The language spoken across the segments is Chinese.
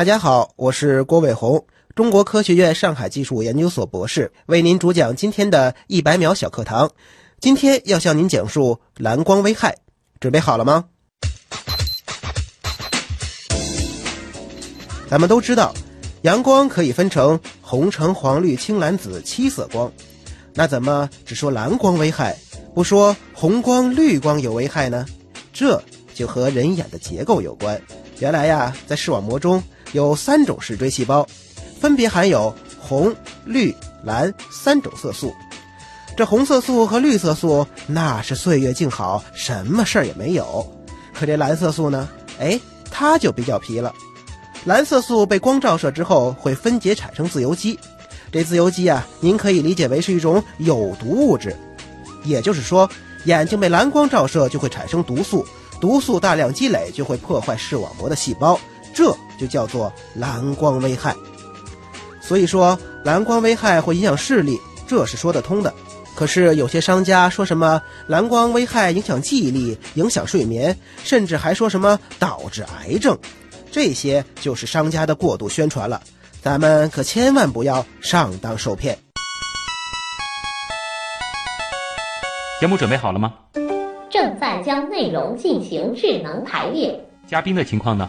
大家好，我是郭伟红，中国科学院上海技术研究所博士，为您主讲今天的一百秒小课堂。今天要向您讲述蓝光危害，准备好了吗？咱们都知道，阳光可以分成红、橙、黄、绿、青、蓝、紫七色光，那怎么只说蓝光危害，不说红光、绿光有危害呢？这就和人眼的结构有关。原来呀，在视网膜中有三种视锥细胞，分别含有红、绿、蓝三种色素。这红色素和绿色素那是岁月静好，什么事儿也没有。可这蓝色素呢？哎，它就比较皮了。蓝色素被光照射之后会分解产生自由基，这自由基啊，您可以理解为是一种有毒物质。也就是说，眼睛被蓝光照射就会产生毒素。毒素大量积累就会破坏视网膜的细胞，这就叫做蓝光危害。所以说，蓝光危害会影响视力，这是说得通的。可是有些商家说什么蓝光危害影响记忆力、影响睡眠，甚至还说什么导致癌症，这些就是商家的过度宣传了。咱们可千万不要上当受骗。节目准备好了吗？正在将内容进行智能排列。嘉宾的情况呢？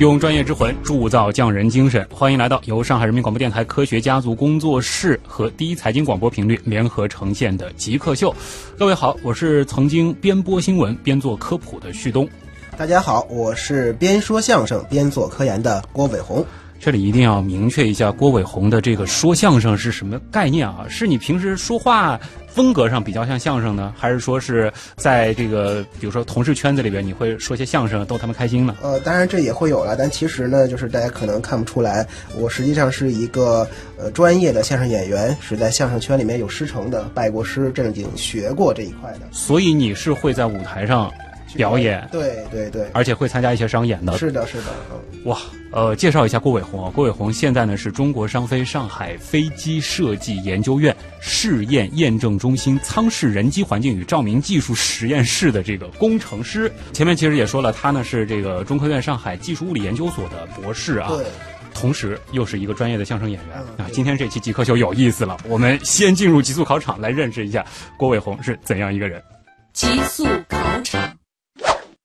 用专业之魂铸造匠人精神，欢迎来到由上海人民广播电台科学家族工作室和第一财经广播频率联合呈现的极客秀。各位好，我是曾经边播新闻边做科普的旭东。大家好，我是边说相声边做科研的郭伟红。这里一定要明确一下，郭伟红的这个说相声是什么概念啊？是你平时说话风格上比较像相声呢，还是说是在这个比如说同事圈子里边你会说些相声逗他们开心呢？呃，当然这也会有了，但其实呢，就是大家可能看不出来，我实际上是一个呃专业的相声演员，是在相声圈里面有师承的，拜过师，正经学过这一块的。所以你是会在舞台上表演，对对对，而且会参加一些商演的。是的，是的，嗯，哇。呃，介绍一下郭伟红啊。郭伟红现在呢是中国商飞上海飞机设计研究院试验验证中心舱室人机环境与照明技术实验室的这个工程师。前面其实也说了，他呢是这个中科院上海技术物理研究所的博士啊，对，同时又是一个专业的相声演员啊。今天这期极客秀有意思了，我们先进入极速考场来认识一下郭伟红是怎样一个人。极速考场。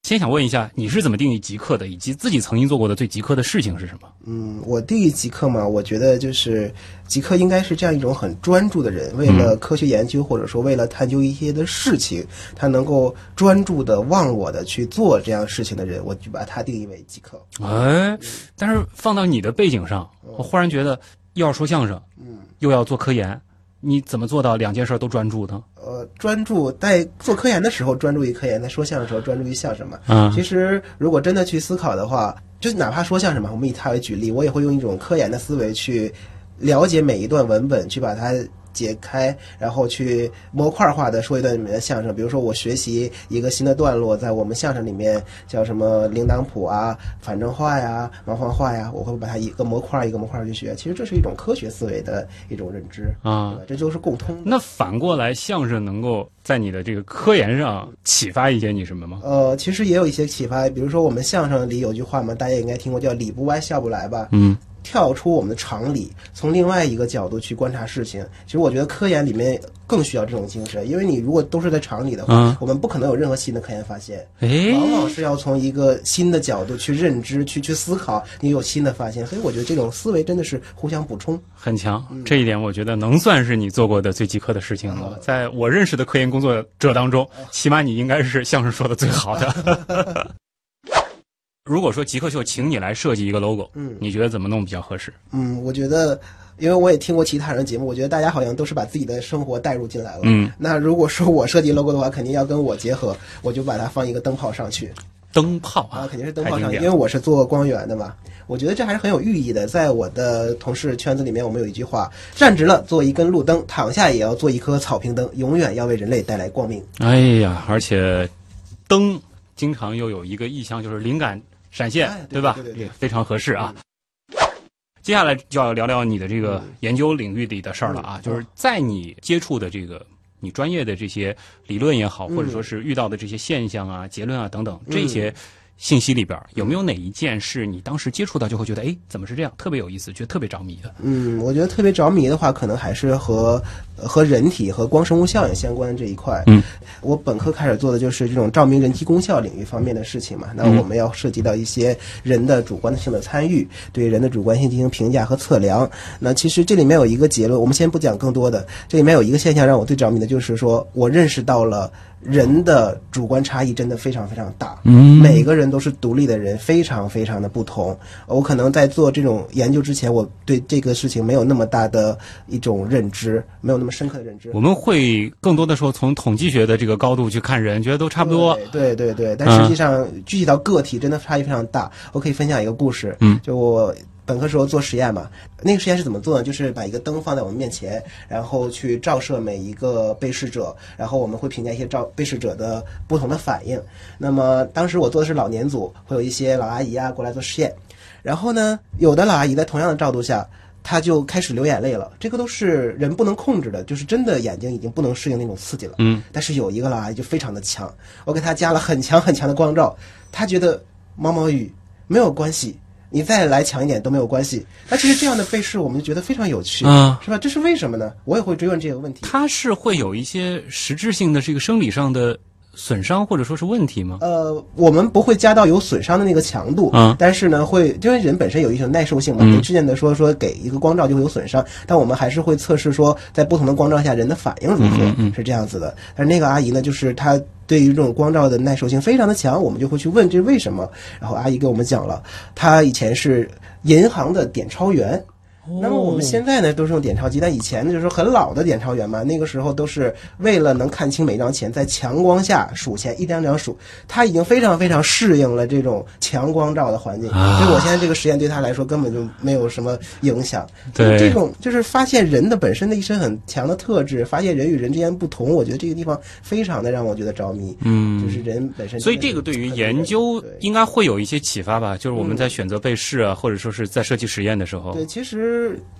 先想问一下，你是怎么定义极客的，以及自己曾经做过的最极客的事情是什么？嗯，我定义极客嘛，我觉得就是极客应该是这样一种很专注的人，为了科学研究或者说为了探究一些的事情，他能够专注的、忘我的去做这样事情的人，我就把他定义为极客。哎，但是放到你的背景上，我忽然觉得又要说相声，嗯，又要做科研，你怎么做到两件事都专注的？呃，专注在做科研的时候专注于科研，在说相声的时候专注于相声嘛。嗯其实如果真的去思考的话，就哪怕说相声嘛，我们以它为举例，我也会用一种科研的思维去了解每一段文本，去把它解开，然后去模块化的说一段里面的相声。比如说，我学习一个新的段落，在我们相声里面叫什么铃铛谱啊、反正话呀、盲环话呀，我会把它一个模块一个模块去学。其实这是一种科学思维的一种认知啊这就是共通。那反过来，相声能够在你的这个科研上启发一些你什么吗？呃，其实也有一些启发，比如说我们相声里有句话嘛，大家应该听过，叫“理不歪，笑不来”吧。嗯，跳出我们的常理，从另外一个角度去观察事情。其实我觉得科研里面更需要这种精神，因为你如果都是在常理的话，嗯我们不可能有任何新的科研发现。哎，往往是要从一个新的角度去认知、去去思考，你有新的发现。所以我觉得这种思维真的是互相补充。很强，这一点我觉得能算是你做过的最极客的事情了。在我认识的科研工作者当中，起码你应该是相声说的最好的。如果说极客秀请你来设计一个 logo，嗯你觉得怎么弄比较合适？嗯，我觉得，因为我也听过其他人的节目，我觉得大家好像都是把自己的生活带入进来了。嗯，那如果说我设计 logo 的话，肯定要跟我结合，我就把它放一个灯泡上去。灯泡啊，肯定是灯泡上，因为我是做光源的嘛。我觉得这还是很有寓意的。在我的同事圈子里面，我们有一句话：站直了做一根路灯，躺下也要做一颗草坪灯，永远要为人类带来光明。哎呀，而且灯经常又有一个意象，就是灵感闪现，哎对吧？对对对。也非常合适啊。接下来就要聊聊你的这个研究领域里的事儿了啊，嗯就是在你接触的这个你专业的这些理论也好，嗯。或者说是遇到的这些现象啊、结论啊等等这些信息里边，有没有哪一件是你当时接触到就会觉得，哎，怎么是这样，特别有意思，觉得特别着迷的？嗯，我觉得特别着迷的话，可能还是和呃和人体和光生物效应相关的这一块。嗯，我本科开始做的就是这种照明人体功效领域方面的事情嘛。那嗯我们要涉及到一些人的主观性的参与，对人的主观性进行评价和测量。那其实这里面有一个结论，我们先不讲更多的。这里面有一个现象让我最着迷的，就是说我认识到了人的主观差异真的非常非常大。嗯每个人都是独立的人，非常非常的不同。我可能在做这种研究之前，我对这个事情没有那么大的一种认知，没有那么深刻的认知。我们会更多的说从统计学的这个高度去看人，觉得都差不多。对对对，但嗯实际上、具体到个体，真的差异非常大。我可以分享一个故事，嗯，就我。本科时候做实验嘛，那个实验是怎么做呢？就是把一个灯放在我们面前，然后去照射每一个被试者，然后我们会评价一些照被试者的不同的反应。那么当时我做的是老年组，会有一些老阿姨啊过来做实验，然后呢，有的老阿姨在同样的照度下，她就开始流眼泪了。这个都是人不能控制的，就是真的眼睛已经不能适应那种刺激了。嗯，但是有一个老阿姨就非常的强，我给她加了很强很强的光照，她觉得毛毛雨没有关系。你再来强一点都没有关系。那其实这样的被试，我们就觉得非常有趣，嗯是吧？这是为什么呢？我也会追问这个问题。它是会有一些实质性的这个生理上的损伤或者说是问题吗？呃，我们不会加到有损伤的那个强度，嗯但是呢，会因为人本身有一种耐受性嘛，嗯没之前的说说给一个光照就会有损伤，但我们还是会测试说在不同的光照下人的反应如何，嗯嗯嗯是这样子的。但是那个阿姨呢，就是她对于这种光照的耐受性非常的强，我们就会去问这是为什么，然后阿姨给我们讲了，她以前是银行的点钞员。那么我们现在呢都是用点钞机，但以前呢就是说很老的点钞员嘛，那个时候都是为了能看清每张钱，在强光下数钱，一张张数。他已经非常非常适应了这种强光照的环境，啊所以我现在这个实验对他来说根本就没有什么影响。对这种就是发现人的本身的一身很强的特质，发现人与人之间不同，我觉得这个地方非常的让我觉得着迷。嗯就是人本身。所以这个对于研究应该会有一些启发吧？就是我们在选择被试啊，或者说是在设计实验的时候，对，其实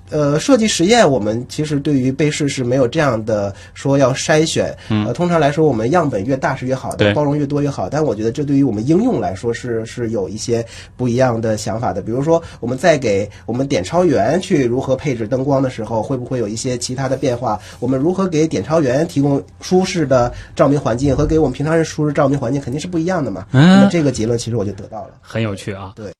呃，设计实验我们其实对于被试是没有这样的说要筛选。呃，通常来说，我们样本越大是越好的，包容越多越好。但我觉得这对于我们应用来说是是有一些不一样的想法的。比如说，我们在给我们点钞员去如何配置灯光的时候，会不会有一些其他的变化？我们如何给点钞员提供舒适的照明环境和给我们平常人舒适照明环境肯定是不一样的嘛？嗯那么这个结论其实我就得到了。很有趣啊。对，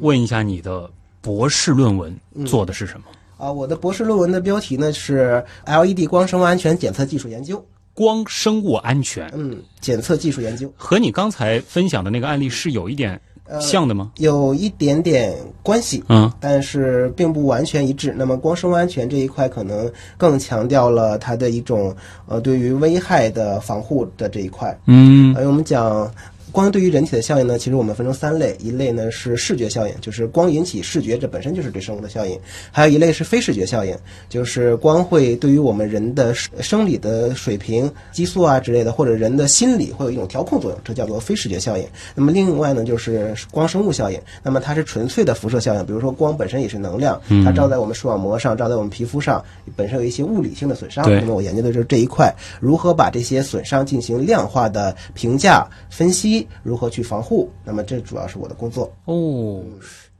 问一下你的博士论文嗯做的是什么？啊，我的博士论文的标题呢是 LED 光生物安全检测技术研究。光生物安全嗯，检测技术研究和你刚才分享的那个案例是有一点呃像的吗？有一点点关系，嗯但是并不完全一致。那么光生物安全这一块可能更强调了它的一种呃对于危害的防护的这一块。嗯呃，我们讲。光对于人体的效应呢，其实我们分成三类，一类呢是视觉效应，就是光引起视觉，这本身就是对生物的效应；还有一类是非视觉效应，就是光会对于我们人的生生理的水平、激素啊之类的，或者人的心理会有一种调控作用，这叫做非视觉效应。那么另外呢，就是光生物效应，那么它是纯粹的辐射效应，比如说光本身也是能量，它照在我们视网膜上，照在我们皮肤上，本身有一些物理性的损伤。那么我研究的就是这一块，如何把这些损伤进行量化的评价、分析，如何去防护。那么这主要是我的工作。哦，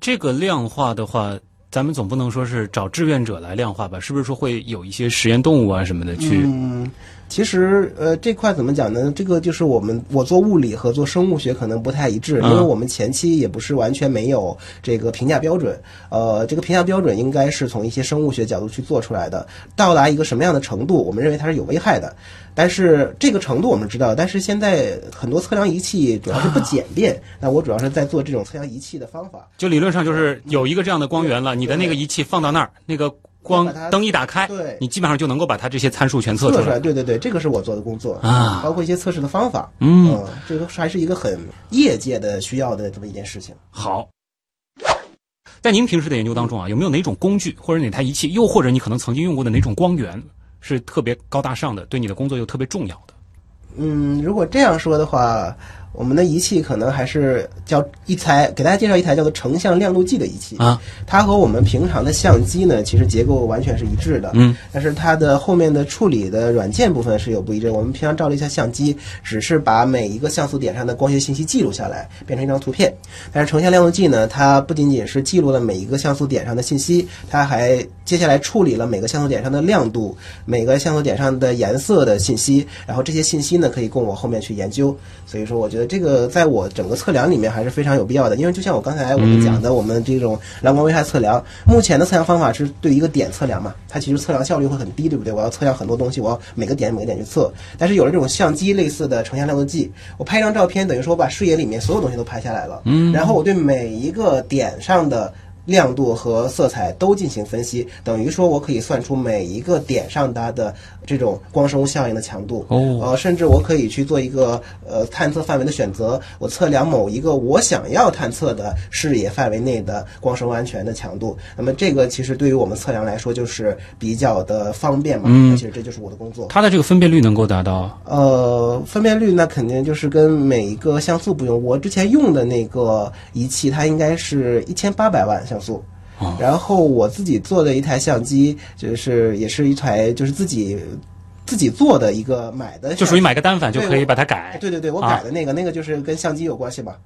这个量化的话，咱们总不能说是找志愿者来量化吧？是不是说会有一些实验动物啊什么的去？嗯，其实呃这块怎么讲呢？这个就是我们我做物理和做生物学可能不太一致，因为嗯我们前期也不是完全没有这个评价标准。呃，这个评价标准应该是从一些生物学角度去做出来的，到达一个什么样的程度，我们认为它是有危害的。但是这个程度我们知道，但是现在很多测量仪器主要是不简便，那我主要是在做这种测量仪器的方法。就理论上就是有一个这样的光源了，你的那个仪器放到那儿，那个光灯一打开，对你基本上就能够把它这些参数全测出来。对对对，这个是我做的工作啊包括一些测试的方法，嗯这个还是一个很业界的需要的这么一件事情。好，在您平时的研究当中啊，有没有哪种工具或者哪台仪器，又或者你可能曾经用过的哪种光源，是特别高大上的，对你的工作又特别重要的？嗯，如果这样说的话，我们的仪器可能还是叫一台，给大家介绍一台叫做成像亮度计的仪器啊。它和我们平常的相机呢，其实结构完全是一致的。嗯，但是它的后面的处理的软件部分是有不一致。我们平常照了一下相机，只是把每一个像素点上的光学信息记录下来，变成一张图片。但是成像亮度计呢，它不仅仅是记录了每一个像素点上的信息，它还接下来处理了每个像素点上的亮度、每个像素点上的颜色的信息，然后这些信息呢可以供我后面去研究。所以说，我觉得这个在我整个测量里面还是非常有必要的，因为就像我刚才我们讲的，我们这种蓝光危害测量，目前的测量方法是对一个点测量嘛，它其实测量效率会很低，对不对？我要测量很多东西，我要每个点每个点去测。但是有了这种相机类似的成像亮度计，我拍一张照片，等于说我把视野里面所有东西都拍下来了，嗯，然后我对每一个点上的。亮度和色彩都进行分析，等于说我可以算出每一个点上它的这种光生物效应的强度。哦呃，甚至我可以去做一个呃探测范围的选择，我测量某一个我想要探测的视野范围内的光生物安全的强度。那么这个其实对于我们测量来说就是比较的方便嘛。嗯那其实这就是我的工作。它的这个分辨率能够达到呃，分辨率那肯定就是跟每一个像素不用。我之前用的那个仪器，它应该是一千八百万像素。哦然后我自己做的一台相机，就是也是一台就是自己自己做的一个买的，就属于买个单反就可以把它改，对对对，我啊改的那个、那个就是跟相机有关系嘛。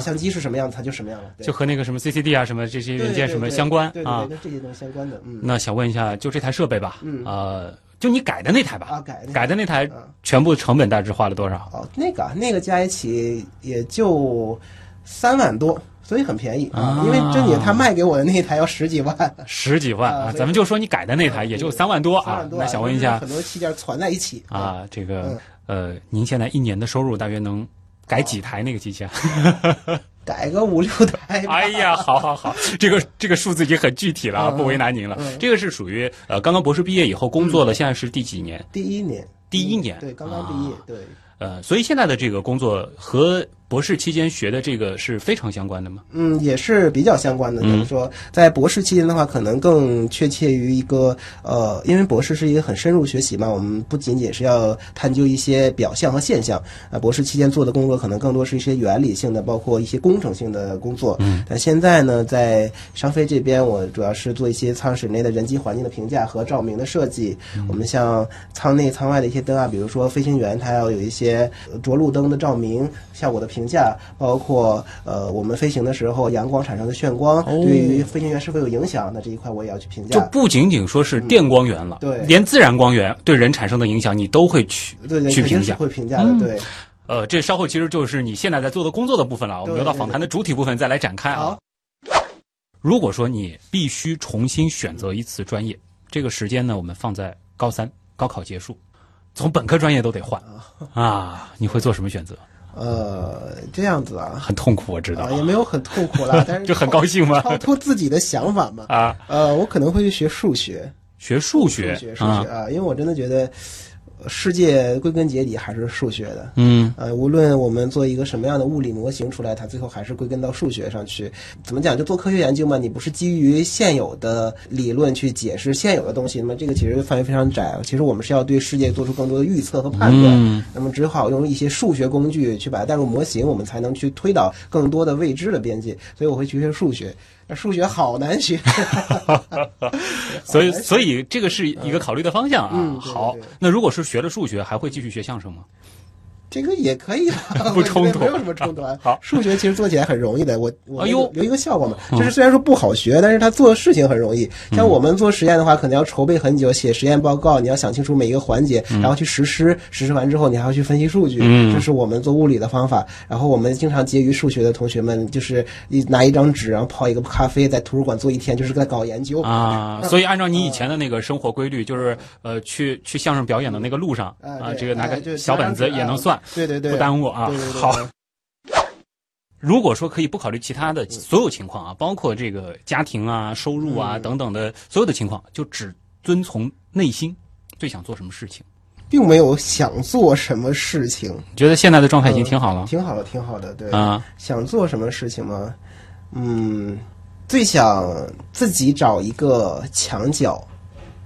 相机是什么样子，它就什么样了。就和那个什么 CCD 啊什么这些对元件什么相关对对啊对，。跟这些东西相关的。嗯，那想问一下，就这台设备吧，嗯呃，就你改的那台吧，啊改的改的那台嗯全部成本大致花了多少？哦，那个啊那个加一起也就三万多，所以很便宜啊因为正经他卖给我的那一台要十几万。十几万啊，咱们就说你改的那台也就三万多啊三万。多那想问一下很多器件攒在一起，啊，这个嗯呃，您现在一年的收入大约能改几台那个机器啊？改个五六台。哎呀，好好好，这个这个数字已经很具体了啊，嗯不为难您了嗯。这个是属于呃刚刚博士毕业以后工作了，现在是第几年？第一年，第一年对，刚刚毕业啊，对。呃，所以现在的这个工作和博士期间学的这个是非常相关的吗？嗯，也是比较相关的。就是说，在博士期间的话，可能更确切于一个呃，因为博士是一个很深入学习嘛，我们不仅仅是要探究一些表象和现象，啊，博士期间做的工作可能更多是一些原理性的，包括一些工程性的工作。嗯，但现在呢，在商飞这边，我主要是做一些舱室内的人机环境的评价和照明的设计。我们像舱内舱外的一些灯啊，比如说飞行员他要有一些呃着陆灯的照明效果的评价，包括呃我们飞行的时候阳光产生的眩光、哦对于飞行员是否有影响，那这一块我也要去评价就。不仅仅说是电光源了，对连自然光源对人产生的影响你都会去去评价。会评价的，嗯对。呃，这稍后其实就是你现在在做的工作的部分了，我们对留到访谈的主体部分再来展开啊好。如果说你必须重新选择一次专业，这个时间呢，我们放在高三高考结束，从本科专业都得换啊，你会做什么选择？呃，这样子啊，很痛苦，我知道。啊，也没有很痛苦啦，但是就很高兴吗？超脱自己的想法嘛。啊，呃，我可能会去学数学，学数学数学，数啊学，啊，因为我真的觉得呃世界归根结底还是数学的。嗯呃，无论我们做一个什么样的物理模型出来，它最后还是归根到数学上去。怎么讲？就做科学研究嘛，你不是基于现有的理论去解释现有的东西，那么这个其实范围非常窄。其实我们是要对世界做出更多的预测和判断。嗯那么只好用一些数学工具去把它带入模型，我们才能去推导更多的未知的边界。所以我会去学数学。那数学好难学，所以所以这个是一个考虑的方向啊。好，那如果是学了数学，还会继续学相声吗？这个也可以吧，不冲突没有什么冲突啊。好数学其实做起来很容易的，我我哎呦有一个效果嘛，嗯就是虽然说不好学，但是他做的事情很容易。像我们做实验的话，可能要筹备很久，写实验报告，你要想清楚每一个环节，然后去实施，实施完之后你还要去分析数据，嗯这是我们做物理的方法。然后我们经常结余数学的同学们，就是一拿一张纸，然后泡一个咖啡，在图书馆坐一天，就是在搞研究。啊，所以按照你以前的那个生活规律，就是呃，去去相声表演的那个路上啊，这个拿个小本子也能算，对对对，不耽误啊对对。对好，如果说可以不考虑其他的所有情况啊，包括这个家庭啊、收入啊等等的所有的情况，就只遵从内心最想做什么事情。并没有想做什么事情，觉得现在的状态已经挺好了？挺好的，挺好的。对，啊，想做什么事情吗？嗯，最想自己找一个墙角，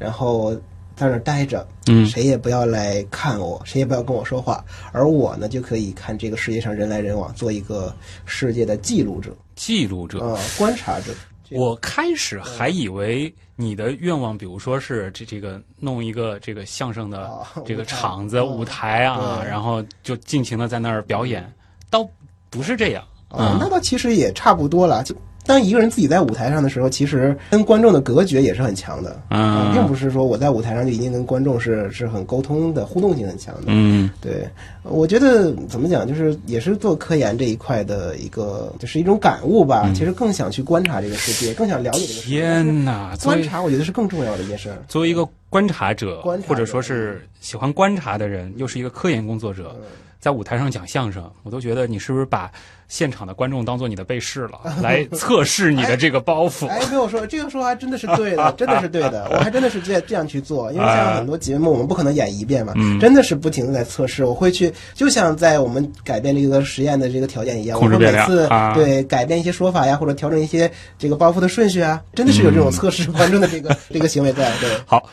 然后在那儿待着，嗯。谁也不要来看我，谁也不要跟我说话，而我呢就可以看这个世界上人来人往，做一个世界的记录者，记录者。呃，观察者。我开始还以为你的愿望，比如说是这这个弄一个这个相声的啊这个场子、嗯舞台啊，对。然后就尽情的在那儿表演，倒不是这样。啊，那倒其实也差不多了。就当一个人自己在舞台上的时候，其实跟观众的隔绝也是很强的。啊，并嗯不是说我在舞台上就一定跟观众是是很沟通的，互动性很强的。嗯对，我觉得怎么讲，就是也是做科研这一块的一个，就是一种感悟吧。其实更想去观察这个世界，更想了解这个世界。嗯天哪！作为观察，我觉得是更重要的一件事儿。作为一个观察者，观察者或者说是喜欢观察的人，又是一个科研工作者，在舞台上讲相声，我都觉得你是不是把现场的观众当做你的被试了，来测试你的这个包袱？哎，没有说这个说法真的是对的，真的是对的，我还真的是这这样去做，因为像很多节目我们不可能演一遍嘛，嗯真的是不停的在测试。我会去，就像在我们改变这个实验的这个条件一样，控制变量我会每次、啊对改变一些说法呀，或者调整一些这个包袱的顺序啊，真的是有这种测试观众的这个、这个行为在。对，好，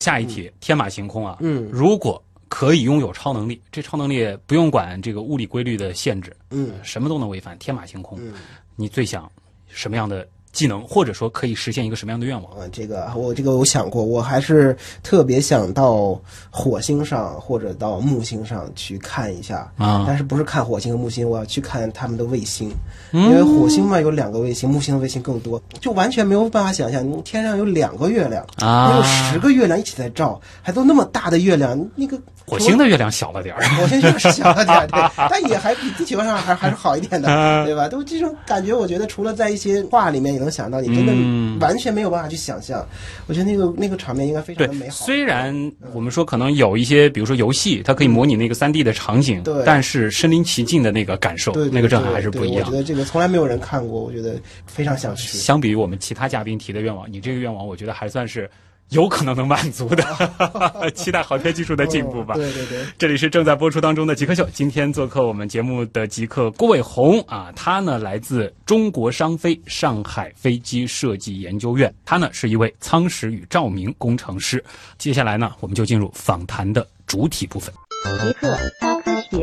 下一题，天马行空啊！嗯如果可以拥有超能力，这超能力不用管这个物理规律的限制，嗯什么都能违反，天马行空。嗯。你最想什么样的技能，或者说可以实现一个什么样的愿望？啊，这个我这个我想过，我还是特别想到火星上或者到木星上去看一下啊但是不是看火星和木星，我要去看他们的卫星，嗯因为火星嘛有两个卫星，木星的卫星更多，就完全没有办法想象，天上有两个月亮，啊还有十个月亮一起在照，还都那么大的月亮，那个火星的月亮小了点儿。火星确实小了点儿，对，但也还比地球上还还是好一点的，啊对吧？都这种感觉，我觉得除了在一些画里面也能想到，你真嗯的完全没有办法去想象。我觉得那个那个场面应该非常的美，好。虽然我们说可能有一些，比如说游戏，它可以模拟那个三 D 的场景，对但是身临其境的那个感受，对对那个震撼还是不一样我觉。得这个从来没有人看过，我觉得非常想去。相比于我们其他嘉宾提的愿望，你这个愿望我觉得还算是有可能能满足的。期待航天技术的进步吧。嗯对对对，这里是正在播出当中的极客秀，今天做客我们节目的极客郭伟红啊，他呢来自中国商飞上海飞机设计研究院，他呢是一位舱室与照明工程师。接下来呢，我们就进入访谈的主体部分。极客高科学。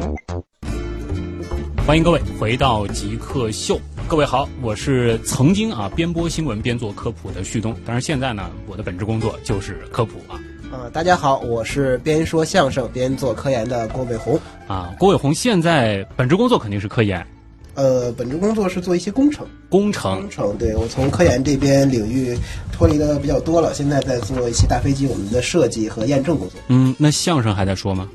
欢迎各位回到极客秀。各位好，我是曾经啊边播新闻边做科普的旭东，当然现在呢，我的本职工作就是科普啊。呃，大家好，我是边说相声边做科研的郭伟红。啊，郭伟红现在本职工作肯定是科研呃，本职工作是做一些工程，工程工程对我从科研这边领域脱离的比较多了，现在在做一些大飞机我们的设计和验证工作。嗯，那相声还在说吗？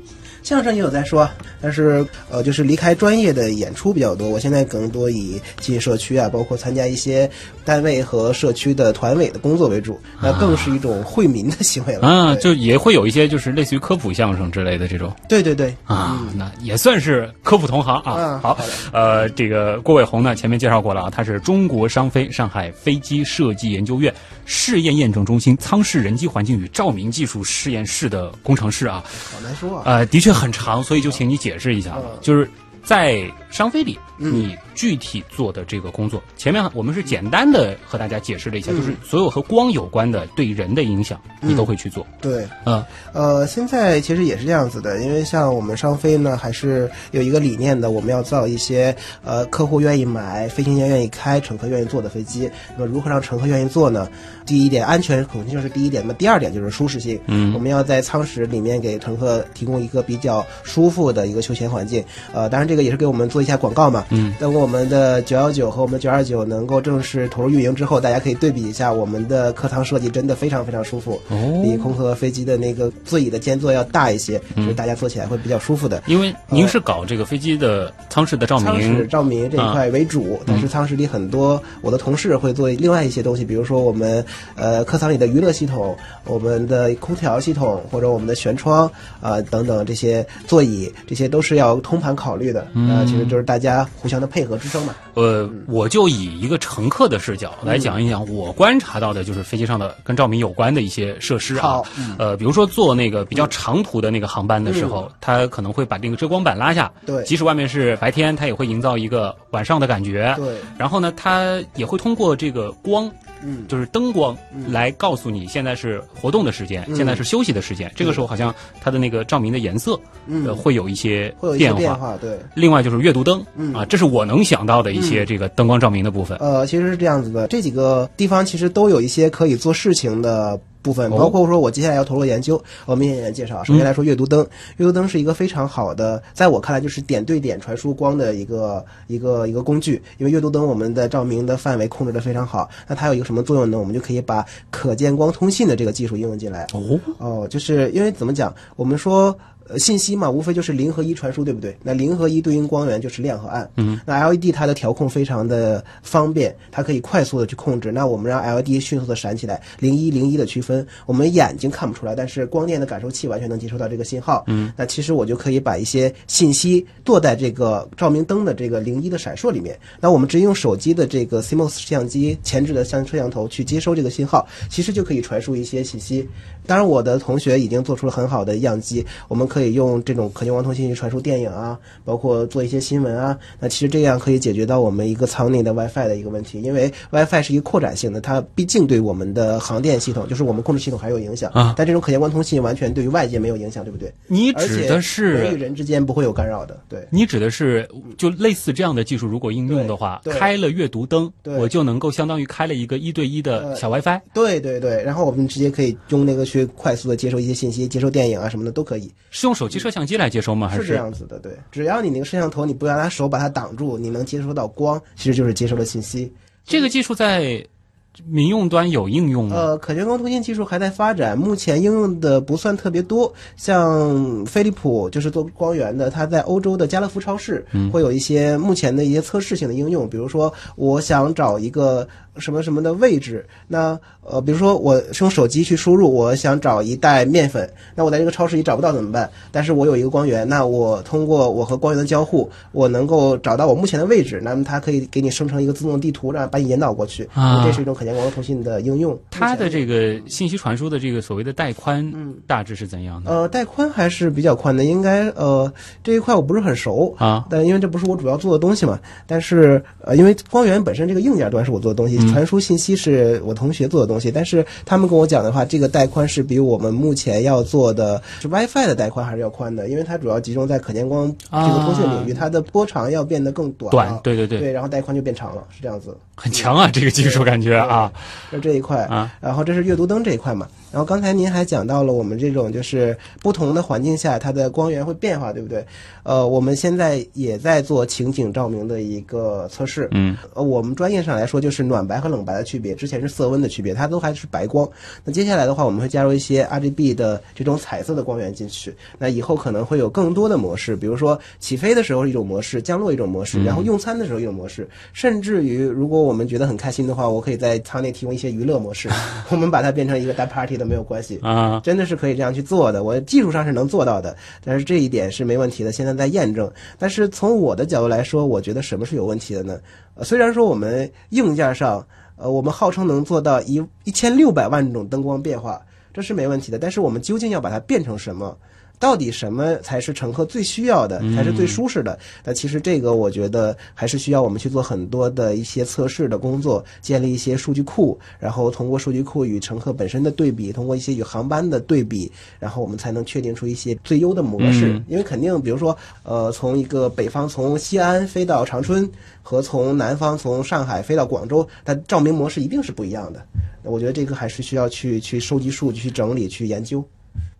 相声也有在说，但是呃，就是离开专业的演出比较多。我现在更多以进社区啊，包括参加一些单位和社区的团委的工作为主，那更是一种惠民的行为了。啊，对就也会有一些就是类似于科普相声之类的这种对对对啊，那也算是科普同行啊。好，呃，这个郭伟红呢，前面介绍过了啊，他是中国商飞上海飞机设计研究院试验验证中心舱室人机环境与照明技术实验室的工程师啊。好难说啊。呃，的确很长，所以就请你解释一下就是在商飞里，嗯。你具体做的这个工作，前面我们是简单的和大家解释了一下，嗯。就是所有和光有关的对人的影响，你都会去做。对，嗯。呃，现在其实也是这样子的，因为像我们商飞呢，还是有一个理念的，我们要造一些呃客户愿意买、飞行员愿意开、乘客愿意坐的飞机。那么如何让乘客愿意坐呢？第一点，安全肯定就是第一点。那么第二点就是舒适性。嗯我们要在舱室里面给乘客提供一个比较舒服的一个休闲环境。呃，当然这个也是给我们做一下广告嘛。嗯，等我们的九幺九和我们九二九能够正式投入运营之后，大家可以对比一下我们的客舱设计，真的非常非常舒服。哦比空客飞机的那个座椅的间座要大一些，就是大家坐起来会比较舒服的。因为您是搞这个飞机的舱室的照舱室，照明这一块为主，但是舱室里很多我的同事会做另外一些东西，比如说我们呃客舱里的娱乐系统、我们的空调系统或者我们的舷窗啊、等等这些座椅，这些都是要通盘考虑的。的。呃，其实就是大家互相的配合支撑嘛。呃，我就以一个乘客的视角来讲一讲我观察到的，就是飞机上的跟照明有关的一些设施啊好。呃，比如说坐那个比较长途的那个航班的时候，它可能会把那个遮光板拉下，对即使外面是白天，它也会营造一个晚上的感觉。对，然后呢，它也会通过这个光，嗯。就是灯光，来告诉你现在是活动的时间，现在是休息的时间。这个时候好像它的那个照明的颜色，嗯。呃，会有一些会有一些变变化，对。另外就是阅读灯，嗯。啊，这是我能想到的一些这个灯光照明的部分。呃，其实是这样子的，这几个地方其实都有一些可以做事情的部分，哦包括说我接下来要投入研究，我们也介绍。首先来说，阅读灯，阅读灯是一个非常好的，在我看来就是点对点传输光的一个一个一个工具。因为阅读灯我们的照明的范围控制的非常好，那它有一个什么作用呢？我们就可以把可见光通信的这个技术应用进来。哦，哦，就是因为怎么讲，我们说。呃，信息嘛，无非就是零和一传输，对不对？那零和一对应光源就是亮和暗。嗯，那 LED 它的调控非常的方便，它可以快速的去控制。那我们让 LED 迅速的闪起来，零一零一的区分，我们眼睛看不出来，但是光电的感受器完全能接收到这个信号。嗯，那其实我就可以把一些信息做在这个照明灯的这个零一的闪烁里面。那我们直接用手机的这个 CMOS 摄像机前置的相摄像头去接收这个信号，其实就可以传输一些信息。当然，我的同学已经做出了很好的样机，我们可以用这种可见光通信去传输电影啊，包括做一些新闻啊。那其实这样可以解决到我们一个舱内的 WiFi 的一个问题，因为 WiFi 是一个扩展性的，它毕竟对我们的航电系统，就是我们控制系统还有影响啊但这种可见光通信完全对于外界没有影响，对不对？你指的是人与人之间不会有干扰的，对。你指的是就类似这样的技术，如果应用的话，开了阅读灯，对我就能够相当于开了一个一对一的呃小 WiFi。对对对，然后我们直接可以用那个去快速的接收一些信息，接收电影啊什么的都可以。是用手机摄像机来接收吗？还是这样子的，对，只要你那个摄像头你不要拿手把它挡住，你能接收到光，其实就是接收了信息。这个技术在民用端有应用吗？呃，可见光通信技术还在发展，目前应用的不算特别多。像飞利浦就是做光源的，它在欧洲的家乐福超市会有一些目前的一些测试性的应用，比如说我想找一个什么什么的位置，那呃，比如说我是用手机去输入，我想找一袋面粉，那我在这个超市里找不到怎么办？但是我有一个光源，那我通过我和光源的交互，我能够找到我目前的位置，那么它可以给你生成一个自动地图，让把你引导过去。啊这是一种可见光通信的应用。它的这个信息传输的这个所谓的带宽，嗯大致是怎样的？呃，带宽还是比较宽的，应该呃这一块我不是很熟啊，但因为这不是我主要做的东西嘛。但是呃，因为光源本身这个硬件端是我做的东西，传输信息是我同学做的东西，但是他们跟我讲的话，这个带宽是比我们目前要做的是 WiFi 的带宽还是要宽的，因为它主要集中在可见光这个通信领域，它的波长要变得更短。短，对对对，对，然后带宽就变长了，是这样子。很强啊，这个技术感觉啊，就这一块啊，然后这是阅读灯这一块嘛。然后刚才您还讲到了我们这种就是不同的环境下它的光源会变化，对不对？呃，我们现在也在做情景照明的一个测试。嗯，呃，我们专业上来说就是暖白和冷白的区别，之前是色温的区别，它都还是白光。那接下来的话，我们会加入一些 RGB 的这种彩色的光源进去。那以后可能会有更多的模式，比如说起飞的时候一种模式，降落一种模式，然后用餐的时候一种模式，甚至于如果我们觉得很开心的话，我可以在舱内提供一些娱乐模式，我们把它变成一个大 party 都没有关系。啊，真的是可以这样去做的，我技术上是能做到的，但是这一点是没问题的，现在在验证。但是从我的角度来说，我觉得什么是有问题的呢？呃，虽然说我们硬件上，呃，我们号称能做到一一千六百万种灯光变化，这是没问题的，但是我们究竟要把它变成什么？到底什么才是乘客最需要的，才是最舒适的？那其实这个我觉得还是需要我们去做很多的一些测试的工作，建立一些数据库，然后通过数据库与乘客本身的对比，通过一些与航班的对比，然后我们才能确定出一些最优的模式。嗯因为肯定，比如说，呃，从一个北方从西安飞到长春，和从南方从上海飞到广州，它照明模式一定是不一样的。我觉得这个还是需要去去收集数据、去整理、去研究。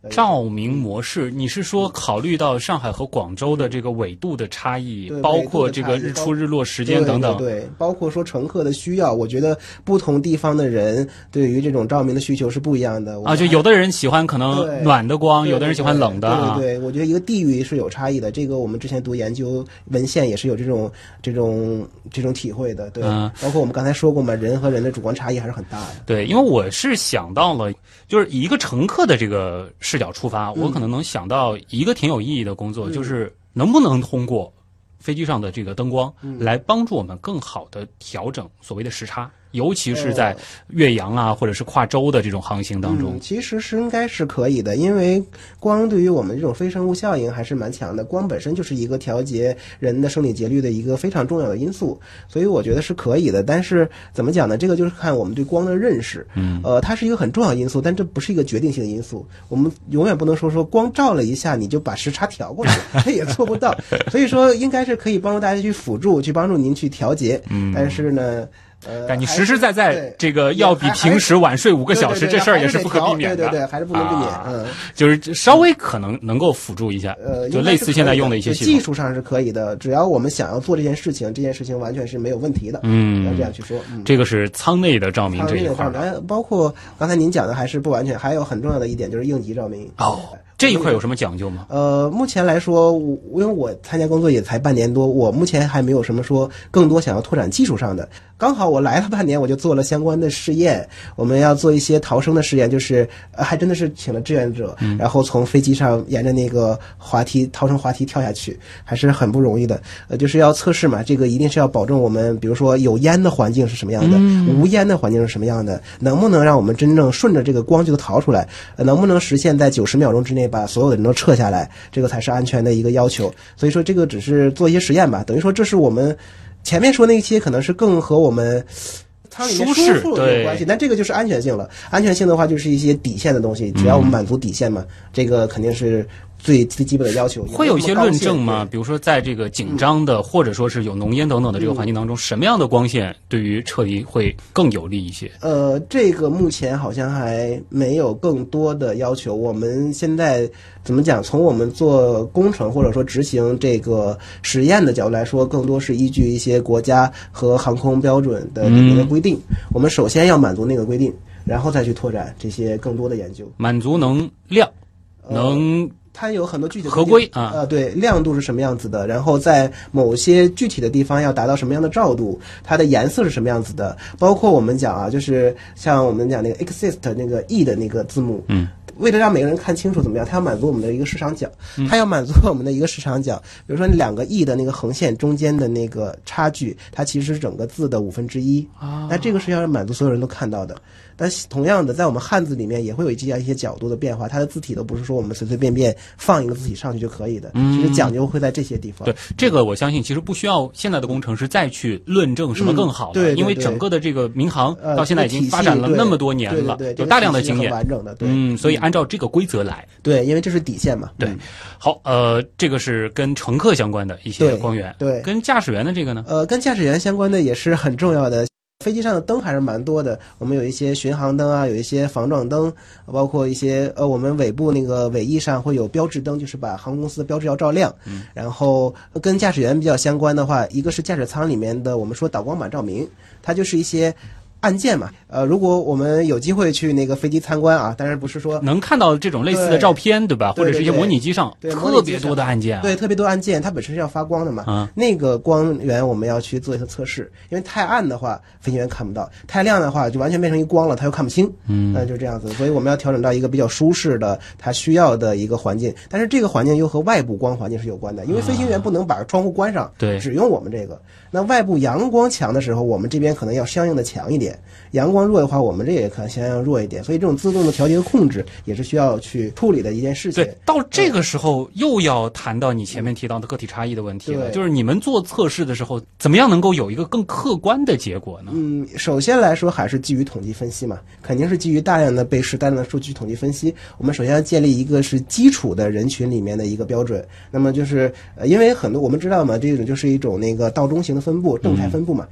照明模式，你是说考虑到上海和广州的这个纬度的差异，包括这个日出日落时间等等，对对对，包括说乘客的需要，我觉得不同地方的人对于这种照明的需求是不一样的。啊，就有的人喜欢可能暖的光，有的人喜欢冷的啊。对对对，我觉得一个地域是有差异的。这个我们之前读研究文献也是有这种这种这种体会的。对，嗯包括我们刚才说过嘛，人和人的主观差异还是很大的。对，因为我是想到了，就是以一个乘客的这个视角出发，嗯。我可能能想到一个挺有意义的工作，就是能不能通过飞机上的这个灯光，嗯。来帮助我们更好的调整所谓的时差，尤其是在岳阳啊或者是跨州的这种航行当中嗯。其实是应该是可以的，因为光对于我们这种非生物效应还是蛮强的。光本身就是一个调节人的生理节律的一个非常重要的因素，所以我觉得是可以的。但是怎么讲呢？这个就是看我们对光的认识。嗯，呃，它是一个很重要的因素，但这不是一个决定性的因素。我们永远不能说说光照了一下你就把时差调过去，这也做不到。所以说，应该是可以帮助大家去辅助，去帮助您去调节。嗯但是呢。呃，但你实实在在这个要比平时晚睡五个小时，这事儿也是不可避免的。对对对，还是不能避免。啊嗯，就是稍微可能能够辅助一下，呃，就类似现在用的一些技。术上是可以的，只要我们想要做这件事情，这件事情完全是没有问题的。嗯要这样去说。嗯，这个是舱内的照明这一块包括刚才您讲的还是不完全，还有很重要的一点就是应急照明。哦，这一块有什么讲究吗？呃，目前来说，我因为我参加工作也才半年多，我目前还没有什么说更多想要拓展技术上的。刚好我来了半年，我就做了相关的试验。我们要做一些逃生的试验，就是、呃、还真的是请了志愿者，然后从飞机上沿着那个滑梯逃生滑梯跳下去，还是很不容易的。呃，就是要测试嘛，这个一定是要保证我们，比如说有烟的环境是什么样的，无烟的环境是什么样的，能不能让我们真正顺着这个光就逃出来，呃能不能实现在九十秒钟之内把所有的人都撤下来，这个才是安全的一个要求。所以说，这个只是做一些实验吧，等于说这是我们前面说那些可能是更和我们。舱里面舒适舒服有关系，但这个就是安全性了。安全性的话，就是一些底线的东西，只要我们满足底线嘛，这个肯定是最最基本的要求。会有一些论证吗？比如说，在这个紧张的，或者说是有浓烟等等的这个环境当中，什么样的光线对于撤离会更有利一些？呃，这个目前好像还没有更多的要求。我们现在怎么讲？从我们做工程或者说执行这个实验的角度来说，更多是依据一些国家和航空标准的里面的规定。我们首先要满足那个规定，然后再去拓展这些更多的研究。满足能量，能它有很多具体的合规啊呃，对，亮度是什么样子的，然后在某些具体的地方要达到什么样的照度，它的颜色是什么样子的，包括我们讲啊，就是像我们讲那个 exist 那个 e 的那个字母，嗯。为了让每个人看清楚怎么样，它要满足我们的一个市场角，嗯它要满足我们的一个市场角。比如说两个 e 的那个横线中间的那个差距，它其实是整个字的五分之一。啊那这个是要满足所有人都看到的。但同样的，在我们汉字里面也会有这样一些角度的变化，它的字体都不是说我们随随便便放一个字体上去就可以的，其实讲究会在这些地方。对这个，我相信其实不需要现在的工程师再去论证什么更好了，嗯对对因为整个的这个民航呃，到现在已经发展了那么多年了，对有大量的经验，完整的，对，嗯，所以按照这个规则来。对，因为这是底线嘛。对嗯好，呃，这个是跟乘客相关的一些光源，对跟驾驶员的这个呢，呃，跟驾驶员相关的也是很重要的。飞机上的灯还是蛮多的，我们有一些巡航灯啊，有一些防撞灯，包括一些呃，我们尾部那个尾翼上会有标志灯，就是把航空公司的标志要照亮。嗯，然后跟驾驶员比较相关的话，一个是驾驶舱里面的我们说导光板照明，它就是一些按键嘛。呃，如果我们有机会去那个飞机参观啊，当然不是说能看到这种类似的照片，对吧？或者是一些模拟机上对特别多的按键啊，对，特别多按键，它本身是要发光的嘛。啊那个光源我们要去做一下测试，因为太暗的话，飞行员看不到；太亮的话，就完全变成一光了，他又看不清。嗯那就这样子。所以我们要调整到一个比较舒适的，他需要的一个环境。但是这个环境又和外部光环境是有关的，因为飞行员不能把窗户关上，对只用我们这个。那外部阳光强的时候，我们这边可能要相应的强一点；阳光弱的话，我们这也可能相应弱一点。所以这种自动的调节和控制也是需要去处理的一件事情。对，到这个时候又要谈到你前面提到的个体差异的问题了，就是你们做测试的时候，怎么样能够有一个更客观的结果呢？嗯，首先来说还是基于统计分析嘛，肯定是基于大量的被试、大量的数据统计分析。我们首先要建立一个是基础的人群里面的一个标准。那么就是呃，因为很多我们知道嘛，这种就是一种那个倒中型的分布、正态分布嘛。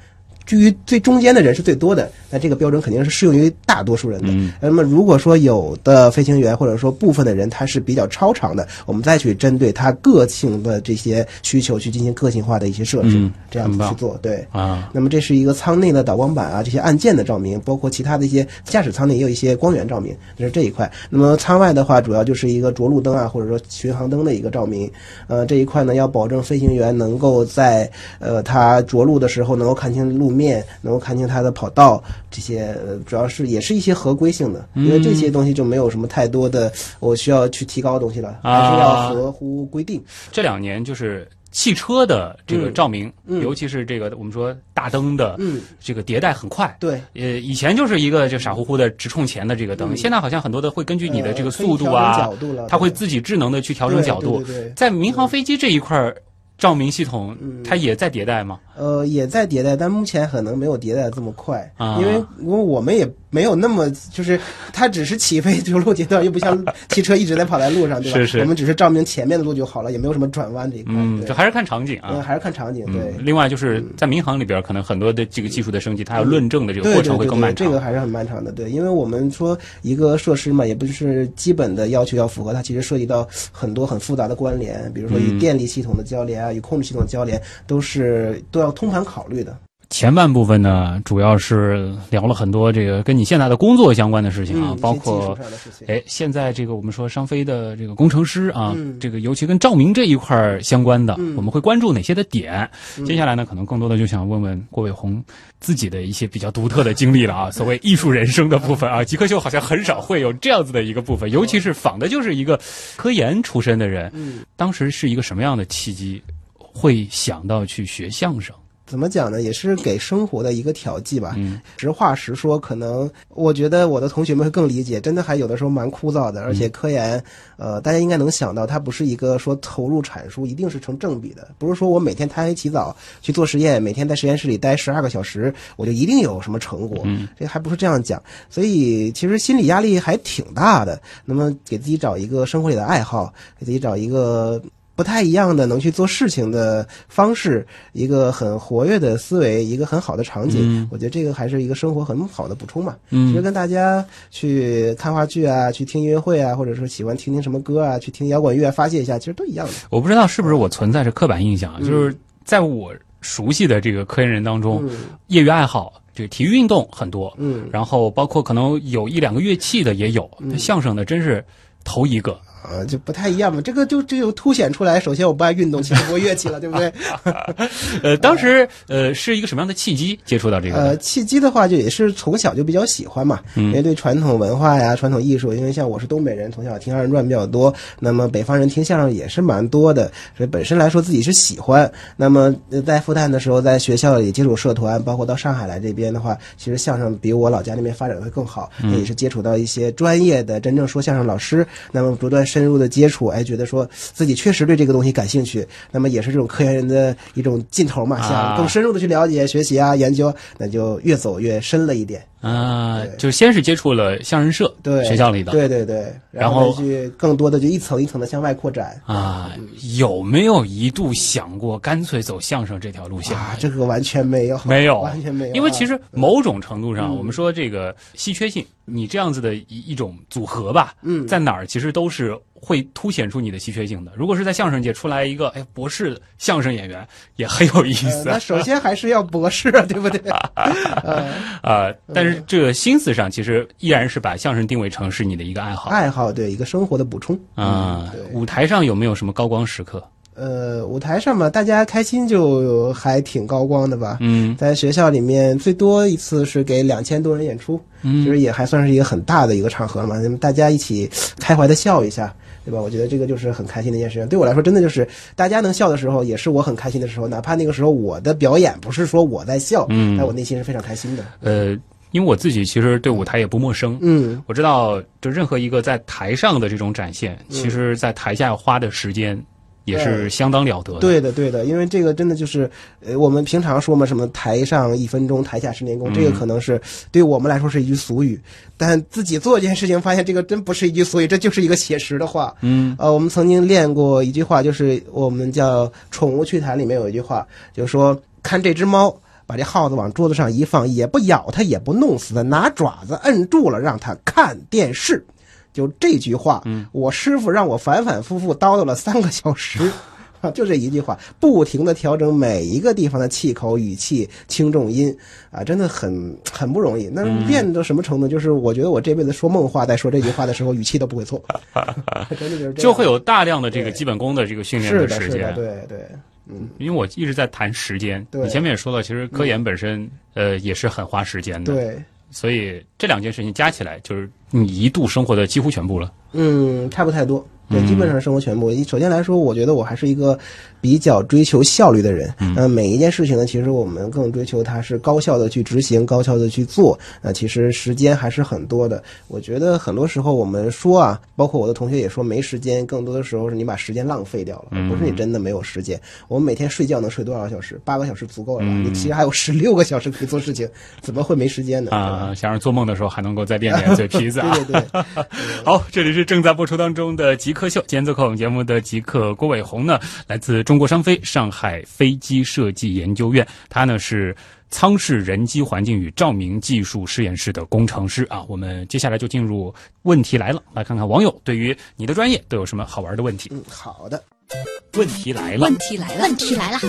至于最中间的人是最多的，那这个标准肯定是适用于大多数人的。嗯那么如果说有的飞行员或者说部分的人他是比较超常的，我们再去针对他个性的这些需求去进行个性化的一些设置，嗯这样子去做。对。啊，那么这是一个舱内的导光板啊，这些按键的照明，包括其他的一些驾驶舱内也有一些光源照明，这是这一块。那么舱外的话，主要就是一个着陆灯啊，或者说巡航灯的一个照明。呃，这一块呢，要保证飞行员能够在呃他着陆的时候能够看清路面，能够看清它的跑道，这些呃主要是也是一些合规性的，因为这些东西就没有什么太多的我需要去提高的东西了，还是要合乎规定。这两年就是汽车的这个嗯照明，嗯尤其是这个我们说大灯的嗯，这个迭代很快。对，呃，以前就是一个就傻乎乎的直冲前的这个灯，嗯现在好像很多的会根据你的这个速度啊角，度了，它会自己智能的去调整角度。对对对对在民航飞机这一块儿，照明系统嗯。它也在迭代吗？呃，也在迭代，但目前可能没有迭代这么快，啊。因为因为我们也没有那么，就是它只是起飞着陆阶段，又不像汽车一直在跑在路上，对吧？是是我们只是照明前面的路就好了，也没有什么转弯这一块。嗯，对这还是看场景啊。嗯，还是看场景，对。嗯，另外就是在民航里边，可能很多的这个技术的升级，它要论证的这个过程会更漫长。这个还是很漫长的。对，因为我们说一个设施嘛，也不是基本的要求要符合，它其实涉及到很多很复杂的关联，比如说与嗯电力系统的交联啊，与控制系统的交联，都是都要通盘考虑的。前半部分呢，主要是聊了很多这个跟你现在的工作相关的事情啊，嗯，包括。哎，现在这个我们说商飞的这个工程师啊，嗯这个尤其跟照明这一块相关的，嗯我们会关注哪些的点？嗯接下来呢，可能更多的就想问问郭伟红自己的一些比较独特的经历了啊，所谓艺术人生的部分啊，极客秀好像很少会有这样子的一个部分，尤其是仿的就是一个科研出身的人，嗯，当时是一个什么样的契机，会想到去学相声？怎么讲呢？也是给生活的一个调剂吧。嗯实话实说，可能我觉得我的同学们会更理解，真的还有的时候蛮枯燥的，而且科研，呃，大家应该能想到，它不是一个说投入产出一定是成正比的，不是说我每天贪黑起早去做实验，每天在实验室里待十二个小时，我就一定有什么成果，嗯这还不是这样讲。所以其实心理压力还挺大的。那么给自己找一个生活里的爱好，给自己找一个。不太一样的能去做事情的方式，一个很活跃的思维，一个很好的场景，嗯我觉得这个还是一个生活很好的补充嘛。其实嗯跟大家去看话剧啊，去听音乐会啊，或者说喜欢听听什么歌啊，去听摇滚乐发泄一下，其实都一样的。我不知道是不是我存在着刻板印象啊，嗯就是在我熟悉的这个科研人当中，嗯业余爱好这个体育运动很多，嗯然后包括可能有一两个乐器的也有，嗯相声的真是头一个。啊，就不太一样嘛。这个就这就凸显出来，首先我不爱运动，其实不会乐器了，对不对？呃，当时呃是一个什么样的契机接触到这个呃，契机的话，就也是从小就比较喜欢嘛，嗯因为对传统文化呀、传统艺术，因为像我是东北人，从小听二人转比较多，那么北方人听相声也是蛮多的，所以本身来说自己是喜欢。那么呃在复旦的时候，在学校里接触社团，包括到上海来这边的话，其实相声比我老家那边发展的会更好，嗯也是接触到一些专业的真正说相声老师，那么不断深入的接触，哎，觉得说自己确实对这个东西感兴趣，那么也是这种科研人的一种劲头嘛，啊想更深入的去了解、学习啊、研究，那就越走越深了一点。啊，对就先是接触了相声社，对，学校里的。对对对，然后去更多的就一层一层的向外扩展。啊，有没有一度想过干脆走相声这条路线？啊，这个完全没有，没有完全没有。因为其实某种程度上，嗯我们说这个稀缺性，你这样子的一一种组合吧，嗯，在哪儿其实都是会凸显出你的稀缺性的。如果是在相声界出来一个哎博士相声演员，也很有意呃思那首先还是要博士啊，对不对？呃，啊、但是这个心思上，其实依然是把相声定位成是你的一个爱好爱好对一个生活的补充啊、对舞台上有没有什么高光时刻？呃，舞台上嘛，大家开心就还挺高光的吧。嗯在学校里面，最多一次是给两千多人演出，其嗯实也还算是一个很大的一个场合了嘛。那么大家一起开怀的笑一下，对吧？我觉得这个就是很开心的一件事情。对我来说，真的就是大家能笑的时候，也是我很开心的时候。哪怕那个时候我的表演不是说我在笑，嗯但我内心是非常开心的。呃，因为我自己其实对舞台也不陌生，嗯，我知道，就任何一个在台上的这种展现，其实在台下花的时间也是相当了得的。对的，对的，因为这个真的就是，呃，我们平常说嘛，什么台上一分钟，台下十年功，这个可能是对我们来说是一句俗语，但自己做这件事情，发现这个真不是一句俗语，这就是一个写实的话。嗯呃，我们曾经练过一句话，就是我们叫《宠物趣谈》里面有一句话，就是说看这只猫。把这耗子往桌子上一放，也不咬它，也不弄死它，拿爪子摁住了，让它看电视。就这句话，嗯。我师傅让我反反复复叨叨了三个小时，啊，就这一句话，不停的调整每一个地方的气口、语气、轻重音，啊，真的很很不容易。那嗯。练到什么程度？就是我觉得我这辈子说梦话，在说这句话的时候，语气都不会错，真的就是就会有大量的这个基本功的这个训练的，时间。对对，嗯，因为我一直在谈时间，你前面也说了，其实科研本身、呃也是很花时间的。，对，所以这两件事情加起来，就是你一度生活的几乎全部了。嗯，差不太多，对，基本上生活全部。首先来说，我觉得我还是一个比较追求效率的人。嗯，每一件事情呢，其实我们更追求它是高效的去执行，高效的去做。那其实时间还是很多的。我觉得很多时候我们说啊，包括我的同学也说没时间，更多的时候是你把时间浪费掉了，不是你真的没有时间。我们每天睡觉能睡多少个小时？八个小时足够了吧？你其实还有十六个小时可以做事情，怎么会没时间呢？啊，想让做梦的时候还能够再练练嘴皮子啊！对对对。好，这里是正在播出当中的极客秀。今天做客我们节目的极客郭伟红呢，来自中国商飞上海飞机设计研究院，他呢是舱室人机环境与照明技术实验室的工程师啊。我们接下来就进入问题来了，来看看网友对于你的专业都有什么好玩的问题。嗯，好的。问题来了，问题来了，问题来了。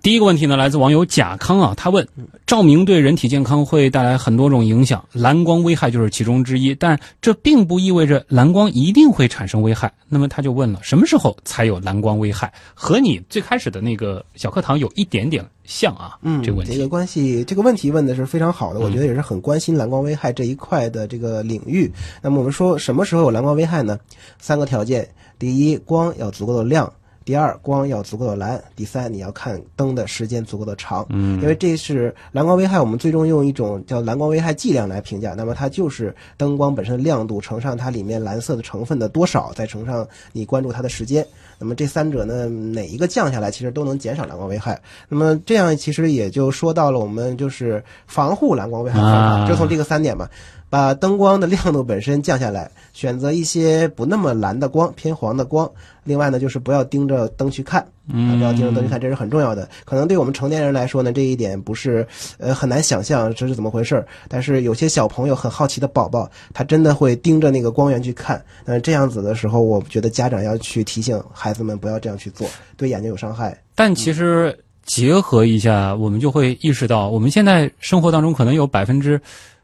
第一个问题呢，来自网友贾康啊，他问：照明对人体健康会带来很多种影响，蓝光危害就是其中之一，但这并不意味着蓝光一定会产生危害。那么他就问了：什么时候才有蓝光危害？和你最开始的那个小课堂有一点点像啊。嗯，这个问题，这个关系，这个问题问的是非常好的，我觉得也是很关心蓝光危害这一块的这个领域。那么我们说什么时候有蓝光危害呢？三个条件：第一，光要足够的亮。第二，光要足够的蓝；第三，你要看灯的时间足够的长。嗯，因为这是蓝光危害，我们最终用一种叫蓝光危害剂量来评价。那么它就是灯光本身的亮度乘上它里面蓝色的成分的多少，再乘上你关注它的时间。那么这三者呢，哪一个降下来，其实都能减少蓝光危害。那么这样其实也就说到了我们就是防护蓝光危害方法，就从这个三点嘛。把灯光的亮度本身降下来，选择一些不那么蓝的光、偏黄的光。另外呢，就是不要盯着灯去看，啊，不要盯着灯去看，这是很重要的。可能对我们成年人来说呢，这一点不是呃很难想象这是怎么回事儿。但是有些小朋友很好奇的宝宝，他真的会盯着那个光源去看。嗯，这样子的时候，我觉得家长要去提醒孩子们不要这样去做，对眼睛有伤害。但其实结合一下，我们就会意识到，我们现在生活当中可能有百分之。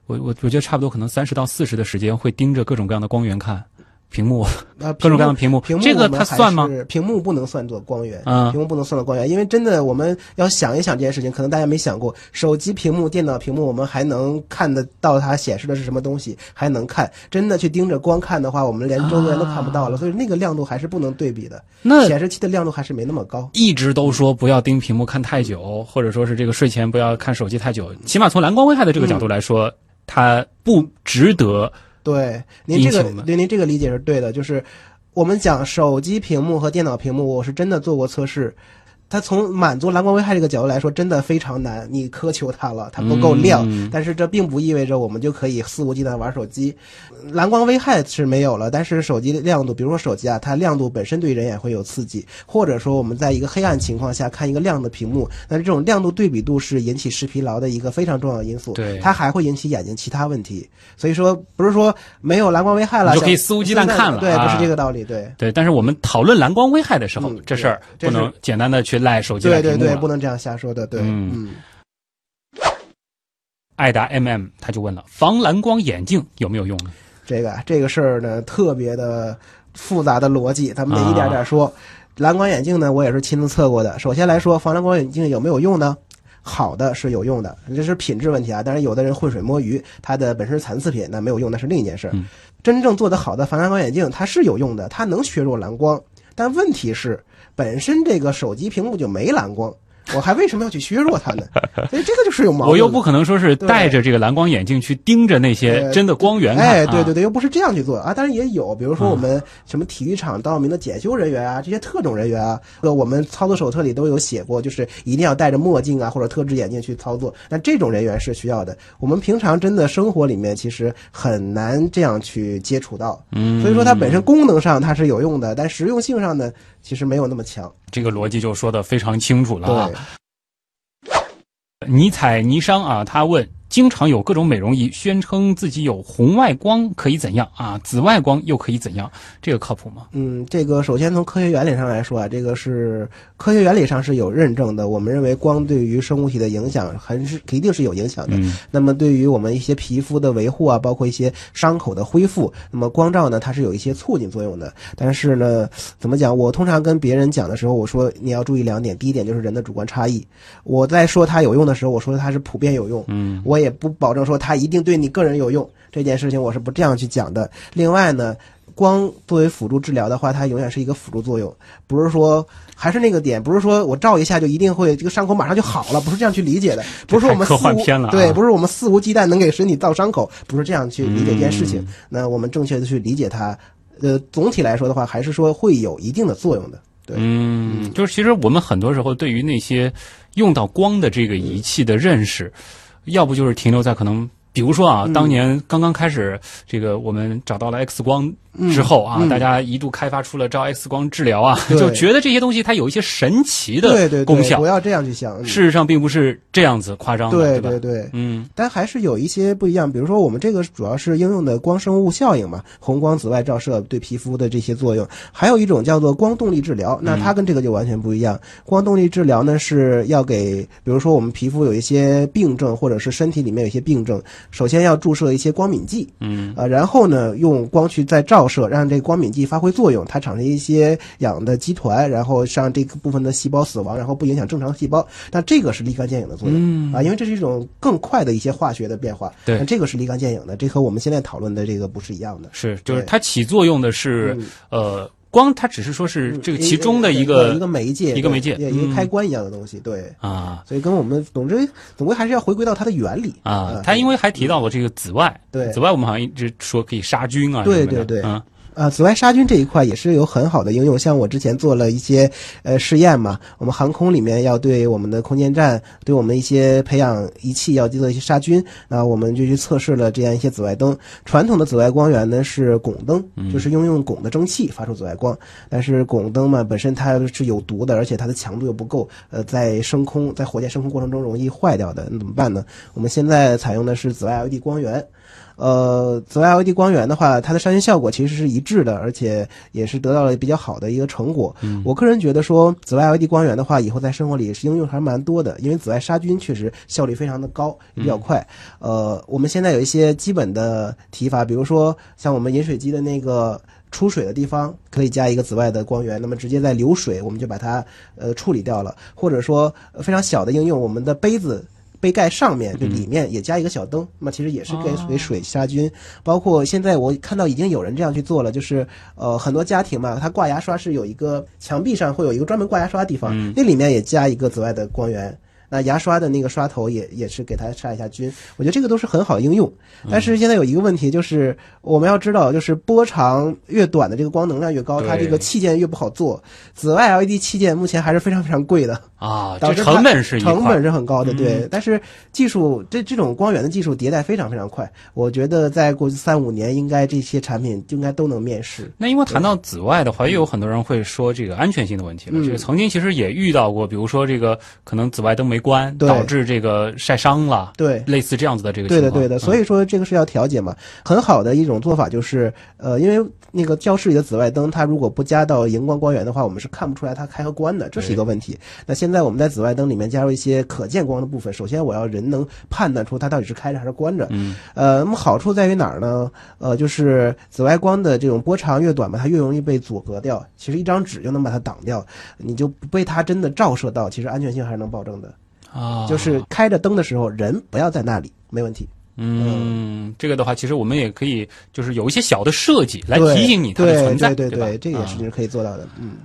我我我觉得差不多，可能三十到四十的时间会盯着各种各样的光源看屏幕，各种各样的屏幕，屏幕这个它算吗？屏幕不能算作光源，啊，屏幕不能算作光源，因为真的我们要想一想这件事情，可能大家没想过，手机屏幕、电脑屏幕，我们还能看得到它显示的是什么东西，还能看。真的去盯着光看的话，我们连周边都看不到了，所以那个亮度还是不能对比的。那显示器的亮度还是没那么高。一直都说不要盯屏幕看太久，或者说是这个睡前不要看手机太久，起码从蓝光危害的这个角度来说。它不值得。对，您这个对您这个理解是对的，就是我们讲手机屏幕和电脑屏幕，我是真的做过测试。它从满足蓝光危害这个角度来说，真的非常难。你苛求它了，它不够亮，但是这并不意味着我们就可以肆无忌惮玩手机。蓝光危害是没有了，但是手机的亮度，比如说手机啊，它亮度本身对人眼会有刺激，或者说我们在一个黑暗情况下看一个亮的屏幕，那这种亮度对比度是引起视疲劳的一个非常重要的因素。对，它还会引起眼睛其他问题。所以说，不是说没有蓝光危害了就可以肆无忌惮看了，对，不是这个道理。对对，但是我们讨论蓝光危害的时候，这事儿不能简单的去赖手机对对对，不能这样瞎说的。对，嗯。爱达 MM 他就问了，防蓝光眼镜有没有用呢？这个这个事儿呢，特别的复杂的逻辑，咱们得一点点说。蓝光眼镜呢，我也是亲自测过的。首先来说，防蓝光眼镜有没有用呢？好的是有用的，这是品质问题啊。但是有的人浑水摸鱼，它的本身是残次品，那没有用，那是另一件事。真正做得好的防蓝光眼镜，它是有用的，它能削弱蓝光。但问题是，本身这个手机屏幕就没蓝光。我还为什么要去削弱它呢？所以这个就是有矛盾。我又不可能说是戴着这个蓝光眼镜去盯着那些真的光源。哎，对对对，又不是这样去做啊。当然也有，比如说我们什么体育场道明的检修人员啊，这些特种人员啊，呃，我们操作手册里都有写过，就是一定要戴着墨镜啊或者特制眼镜去操作。那这种人员是需要的。我们平常真的生活里面其实很难这样去接触到。嗯，所以说它本身功能上它是有用的，但实用性上呢，其实没有那么强。这个逻辑就说的非常清楚了啊。尼采尼商啊，他问：经常有各种美容仪宣称自己有红外光可以怎样啊？紫外光又可以怎样？这个靠谱吗？嗯，这个首先从科学原理上来说啊，这个是科学原理上是有认证的。我们认为光对于生物体的影响还是一定是有影响的。嗯。那么对于我们一些皮肤的维护啊，包括一些伤口的恢复，那么光照呢，它是有一些促进作用的。但是呢，怎么讲？我通常跟别人讲的时候，我说你要注意两点。第一点就是人的主观差异。我在说它有用的时候，我说它是普遍有用。嗯。我也。也不保证说它一定对你个人有用。这件事情我是不这样去讲的。另外呢，光作为辅助治疗的话，它永远是一个辅助作用，不是说还是那个点，不是说我照一下就一定会这个伤口马上就好了，不是这样去理解的。不是说我们科肆无幻片了啊对，不是我们肆无忌惮能给身体造伤口，不是这样去理解这件事情。那我们正确的去理解它，呃，总体来说的话，还是说会有一定的作用的。对，嗯，就是其实我们很多时候对于那些用到光的这个仪器的认识，要不就是停留在可能。比如说嗯啊，当年刚刚开始，这个我们找到了 X 光之后啊，嗯大家一度开发出了照 X 光治疗啊，对就觉得这些东西它有一些神奇的对对对，功效不，要这样去想。嗯事实上并不是这样子夸张的，对吧？对对，嗯但还是有一些不一样。比如说，我们这个主要是应用的光生物效应嘛，红光紫外照射对皮肤的这些作用。还有一种叫做光动力治疗，那它跟这个就完全不一样。光动力治疗呢是要给，比如说我们皮肤有一些病症，或者是身体里面有一些病症，首先要注射一些光敏剂，嗯呃，然后呢，用光去再照射，让这个光敏剂发挥作用，它产生一些氧的集团，然后让这个部分的细胞死亡，然后不影响正常细胞。那这个是立竿见影的作用、嗯啊，因为这是一种更快的一些化学的变化。对那这个是立竿见影的，这和我们现在讨论的这个不是一样的。是，就是它起作用的是嗯呃光，它只是说是这个嗯其中的一个个一个媒介，一个媒介一个嗯。开关一样的东西，对。啊。所以跟我们总之总归还是要回归到它的原理。啊，它因为还提到了这个紫外，对。紫外我们好像一直说可以杀菌啊，对对对。嗯啊，紫外杀菌这一块也是有很好的应用。像我之前做了一些呃试验嘛，我们航空里面要对我们的空间站，对我们一些培养仪器要做一些杀菌，那我们就去测试了这样一些紫外灯。传统的紫外光源呢是汞灯，就是应用汞的蒸汽发出紫外光，但是汞灯嘛本身它是有毒的，而且它的强度又不够，呃，在升空在火箭升空过程中容易坏掉的，那怎么办呢？我们现在采用的是紫外 LED 光源。呃，紫外 LED 光源的话，它的杀菌效果其实是一致的，而且也是得到了比较好的一个成果。我个人觉得说，紫外 LED 光源的话，以后在生活里是应用还蛮多的，因为紫外杀菌确实效率非常的高，也比较快。呃，我们现在有一些基本的提法，比如说像我们饮水机的那个。出水的地方可以加一个紫外的光源，那么直接在流水我们就把它呃处理掉了，或者说、呃非常小的应用，我们的杯子杯盖上面就里面也加一个小灯，那么其实也是给给水杀菌。包括现在我看到已经有人这样去做了，就是呃很多家庭嘛，它挂牙刷是有一个墙壁上会有一个专门挂牙刷的地方，那里面也加一个紫外的光源。那牙刷的那个刷头也也是给它杀一下菌，我觉得这个都是很好应用。但是现在有一个问题，就是我们要知道，就是波长越短的这个光能量越高，它这个器件越不好做。紫外 LED 器件目前还是非常非常贵的，啊，导致它这成本是成本是很高的，对。嗯但是技术这这种光源的技术迭代非常非常快，我觉得在过去三五年，应该这些产品应该都能面世。那因为谈到紫外的话，也有很多人会说这个安全性的问题了。嗯这个曾经其实也遇到过，比如说这个可能紫外灯没关，导致这个晒伤了，对，类似这样子的这个情况。对的，对的，所以以说这个是要调节嘛。很好的一种做法就是，呃，因为那个教室里的紫外灯，它如果不加到荧光光源的话，我们是看不出来它开和关的，这是一个问题。那现在我们在紫外灯里面加入一些可见光的部分，首先我要人能判断出它到底是开着还是关着。嗯，呃，那么好处在于哪儿呢？呃，就是紫外光的这种波长越短嘛，它越容易被阻隔掉。其实一张纸就能把它挡掉，你就不被它真的照射到，其实安全性还是能保证的。啊，就是开着灯的时候，人不要在那里，没问题。嗯，这个的话，其实我们也可以就是有一些小的设计来提醒你它的对存在，对？对对，这个也是啊可以做到的。嗯，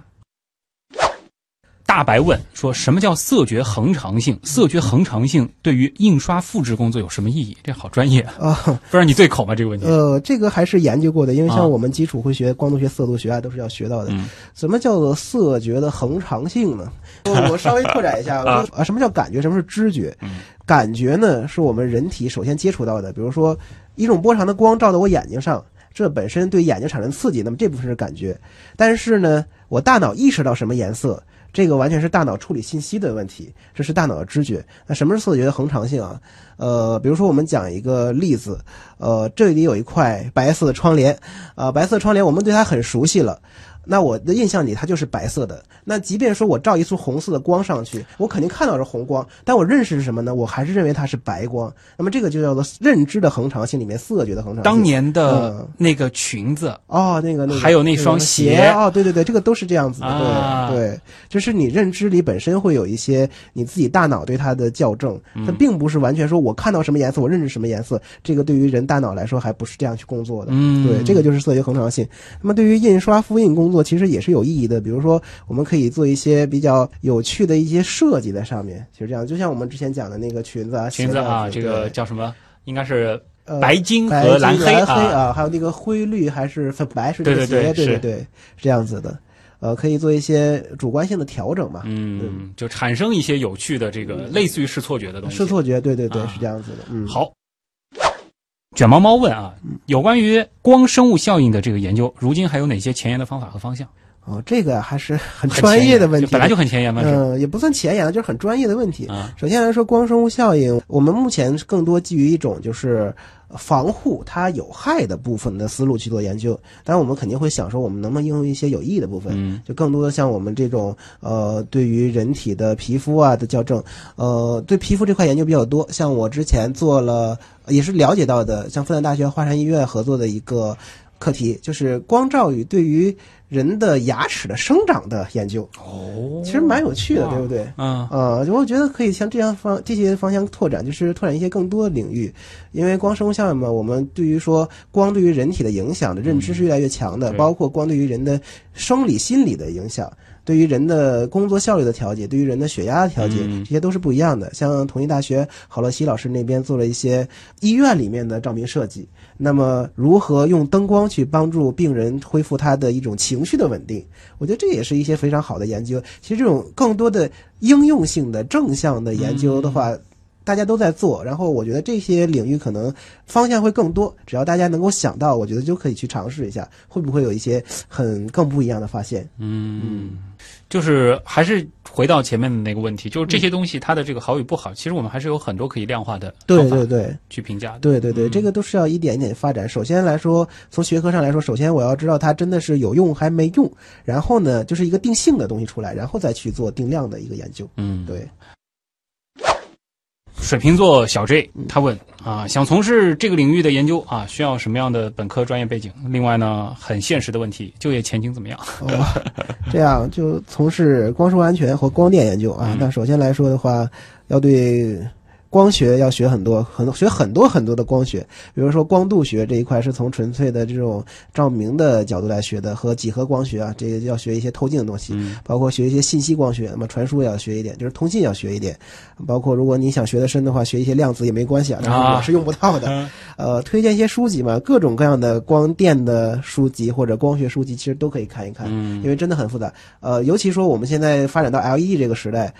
大白问说什么叫色觉恒常性？色觉恒常性对于印刷复制工作有什么意义？这好专业，啊，不知道你对口吗？这个问题？呃，这个还是研究过的，因为啊像我们基础会学光度学、色度学啊，都是要学到的。嗯什么叫做色觉的恒常性呢？我我稍微拓展一下啊啊，什么叫感觉？什么是知觉？嗯感觉呢，是我们人体首先接触到的，比如说一种波长的光照到我眼睛上，这本身对眼睛产生刺激，那么这部分是感觉。但是呢，我大脑意识到什么颜色，这个完全是大脑处理信息的问题，这是大脑的知觉。那什么是色觉的恒常性啊？呃，比如说我们讲一个例子，呃，这里有一块白色的窗帘，啊、白色窗帘我们对它很熟悉了。那我的印象里它就是白色的。那即便说我照一束红色的光上去，我肯定看到是红光，但我认识是什么呢？我还是认为它是白光。那么这个就叫做认知的恒常性里面色觉的恒常性。当年的嗯那个裙子，哦，那个那个，还有那双个鞋鞋哦，对对对，这个都是这样子的，啊对对，就是你认知里本身会有一些你自己大脑对它的校正，嗯它并不是完全说我看到什么颜色，我认识什么颜色，这个对于人大脑来说还不是这样去工作的，嗯对，这个就是色觉恒常性。那么对于印刷复印工作，其实也是有意义的，比如说我们可以做一些比较有趣的一些设计在上面，其实这样，就像我们之前讲的那个裙子啊，裙子啊，这个叫什么？应该是呃白金和蓝黑啊。啊，还有那个灰绿还是粉白是这个对对对鞋，对对是对，是这样子的。呃，可以做一些主观性的调整嘛，嗯，就产生一些有趣的这个类似于视错觉的东西。视错觉，对对对，啊是这样子的。嗯，，好，卷毛猫问啊，有关于光生物效应的这个研究，如今还有哪些前沿的方法和方向？哦，这个还是很很专业的问题，本来就很前沿嘛，嗯，也不算前沿了，就是很专业的问题。啊，首先来说，光生物效应，我们目前更多基于一种就是防护它有害的部分的思路去做研究。当然，我们肯定会想说，我们能不能应用一些有益的部分？嗯就更多的像我们这种呃，对于人体的皮肤啊的校正，呃，对皮肤这块研究比较多。像我之前做了，也是了解到的，像复旦大学华山医院合作的一个课题，就是光照与对于人的牙齿的生长的研究，哦其实蛮有趣的，对不对？嗯呃，我觉得可以向这样方这些方向拓展，就是拓展一些更多的领域。因为光生物效应嘛，我们对于说光对于人体的影响的认知是越来越强的，对包括光对于人的生理心理的影响。对于人的工作效率的调节，对于人的血压的调节，嗯这些都是不一样的。像同济大学郝乐西老师那边做了一些医院里面的照明设计，那么如何用灯光去帮助病人恢复他的一种情绪的稳定，我觉得这也是一些非常好的研究。其实这种更多的应用性的正向的研究的话，大家都在做，然后我觉得这些领域可能方向会更多，只要大家能够想到，我觉得就可以去尝试一下，会不会有一些很更不一样的发现？嗯，就是还是回到前面的那个问题，就是这些东西它的这个好与不好，其实我们还是有很多可以量化的对对对去评价的。对对对，嗯这个都是要一点一点发展。首先来说，从学科上来说，首先我要知道它真的是有用还没用，然后呢，就是一个定性的东西出来，然后再去做定量的一个研究。嗯，对，水瓶座小 J 他问啊，想从事这个领域的研究啊，需要什么样的本科专业背景？另外呢，很现实的问题，就业前景怎么样？哦，这样就从事光束安全和光电研究啊嗯。那首先来说的话，要对光学要学很多，很多学很多很多的光学，比如说光度学这一块是从纯粹的这种照明的角度来学的，和几何光学啊，这个要学一些透镜的东西。嗯包括学一些信息光学，那么传输也要学一点，就是通信要学一点。包括如果你想学的深的话，学一些量子也没关系啊，但是我是用不到的。嗯呃，推荐一些书籍嘛，各种各样的光电的书籍或者光学书籍，其实都可以看一看，嗯因为真的很复杂。呃，尤其说我们现在发展到 LED 这个时代。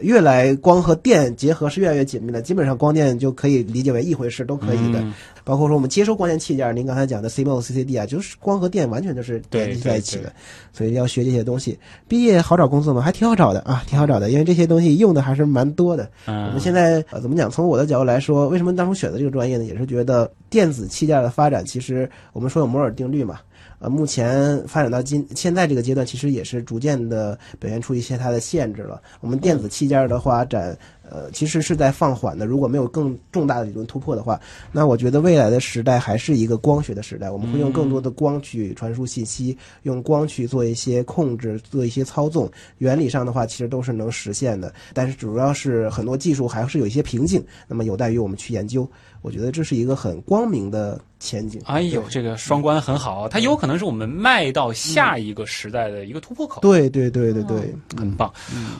越来光和电结合是越来越紧密的，基本上光电就可以理解为一回事，都可以的。嗯包括说我们接收光电器件，您刚才讲的 CMOS、CCD 啊，就是光和电完全就是对联系在一起的，所以要学这些东西。毕业好找工作吗？还挺好找的啊，挺好找的，因为这些东西用的还是蛮多的。我嗯们现在呃怎么讲？从我的角度来说，为什么当初选择这个专业呢？也是觉得电子器件的发展，其实我们说有摩尔定律嘛。呃，目前发展到今现在这个阶段，其实也是逐渐的表现出一些它的限制了。我们电子器件的发展，呃，其实是在放缓的。如果没有更重大的理论突破的话，那我觉得未来的时代还是一个光学的时代。我们会用更多的光去传输信息，用光去做一些控制，做一些操纵。原理上的话，其实都是能实现的，但是主要是很多技术还是有一些瓶颈，那么有待于我们去研究。我觉得这是一个很光明的前景。哎呦，这个双关很好，它有可能是我们迈到下一个时代的一个突破口。对对对对对，很棒。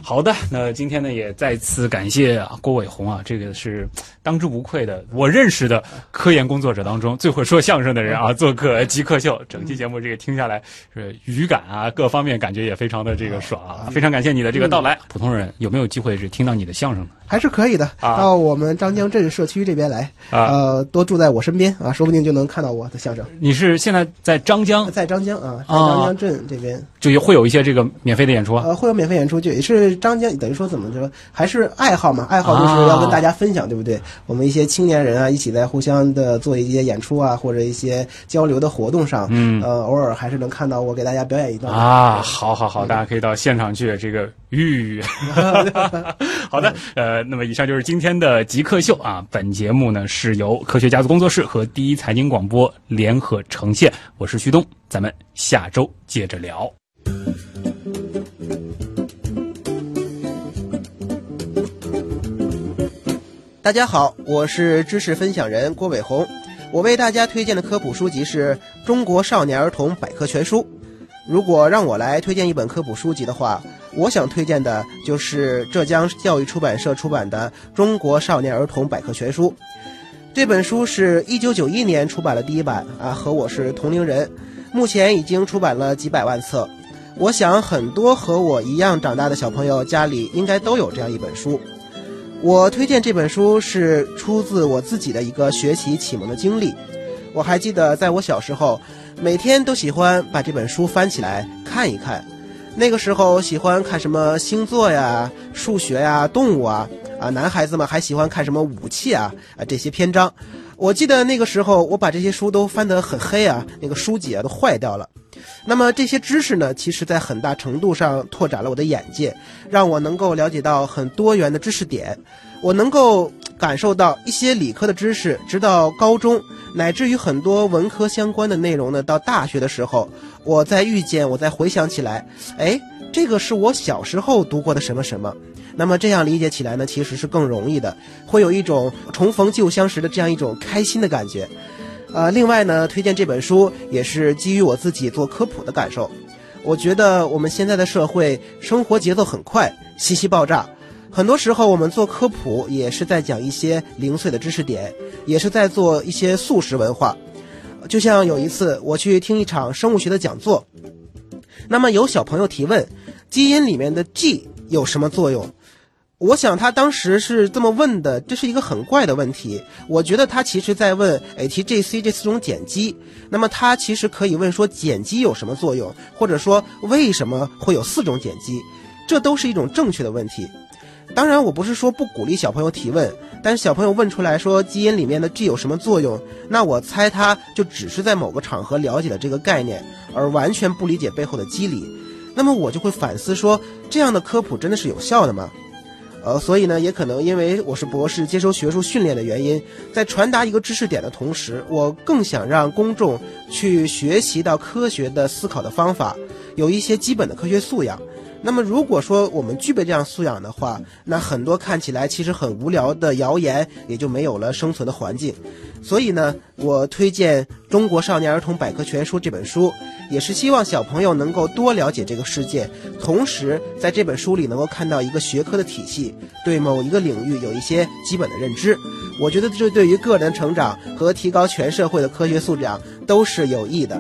好的，那今天呢也再次感谢啊郭伟红啊，这个是当之无愧的我认识的科研工作者当中最会说相声的人啊，做客极客秀。整期节目这个听下来是语感啊各方面感觉也非常的这个爽啊，非常感谢你的这个到来。普通人有没有机会是听到你的相声呢？还是可以的。啊到我们张江镇社区这边来，啊呃，多住在我身边啊，说不定就能看到我的相声。你是现在在张江，在张江啊，在啊张江镇这边，就也会有一些这个免费的演出啊？呃，会有免费演出，就也是张江，等于说怎么说，还是爱好嘛，爱好就是啊要跟大家分享，对不对？我们一些青年人啊，一起在互相的做一些演出啊，或者一些交流的活动上，嗯呃，偶尔还是能看到我给大家表演一段啊，好好好，大家可以到现场去这个吁。好的，呃，那么以上就是今天的极客秀啊。本节目呢是由科学家族工作室和第一财经广播联合呈现，我是旭东，咱们下周接着聊。大家好，我是知识分享人郭伟红。我为大家推荐的科普书籍是《中国少年儿童百科全书》。如果让我来推荐一本科普书籍的话，我想推荐的就是浙江教育出版社出版的《中国少年儿童百科全书》。这本书是一九九一年出版了第一版啊，和我是同龄人，目前已经出版了几百万册。我想很多和我一样长大的小朋友家里应该都有这样一本书。我推荐这本书是出自我自己的一个学习启蒙的经历。我还记得在我小时候，每天都喜欢把这本书翻起来看一看。那个时候喜欢看什么星座呀、数学呀、动物啊，啊，男孩子们还喜欢看什么武器啊啊这些篇章。我记得那个时候我把这些书都翻得很黑啊，那个书籍啊都坏掉了。那么这些知识呢，其实在很大程度上拓展了我的眼界，让我能够了解到很多元的知识点。我能够感受到一些理科的知识，直到高中，乃至于很多文科相关的内容呢，到大学的时候，我再遇见，我再回想起来，哎，这个是我小时候读过的什么什么。那么这样理解起来呢，其实是更容易的，会有一种重逢旧相识的这样一种开心的感觉。呃，另外呢，推荐这本书也是基于我自己做科普的感受。我觉得我们现在的社会生活节奏很快，信息爆炸，很多时候我们做科普也是在讲一些零碎的知识点，也是在做一些速食文化。就像有一次我去听一场生物学的讲座，那么有小朋友提问，基因里面的 G 有什么作用？我想他当时是这么问的，这是一个很怪的问题。我觉得他其实在问 ATGC 这四种碱基，那么他其实可以问说碱基有什么作用，或者说为什么会有四种碱基，这都是一种正确的问题。当然，我不是说不鼓励小朋友提问，但是小朋友问出来说基因里面的 G 有什么作用，那我猜他就只是在某个场合了解了这个概念，而完全不理解背后的机理。那么我就会反思说，这样的科普真的是有效的吗？呃，所以呢，也可能因为我是博士，接受学术训练的原因，在传达一个知识点的同时，我更想让公众去学习到科学的思考的方法，有一些基本的科学素养。那么，如果说我们具备这样素养的话，那很多看起来其实很无聊的谣言也就没有了生存的环境。所以呢，我推荐《中国少年儿童百科全书》这本书，也是希望小朋友能够多了解这个世界，同时在这本书里能够看到一个学科的体系，对某一个领域有一些基本的认知。我觉得这对于个人成长和提高全社会的科学素养都是有益的。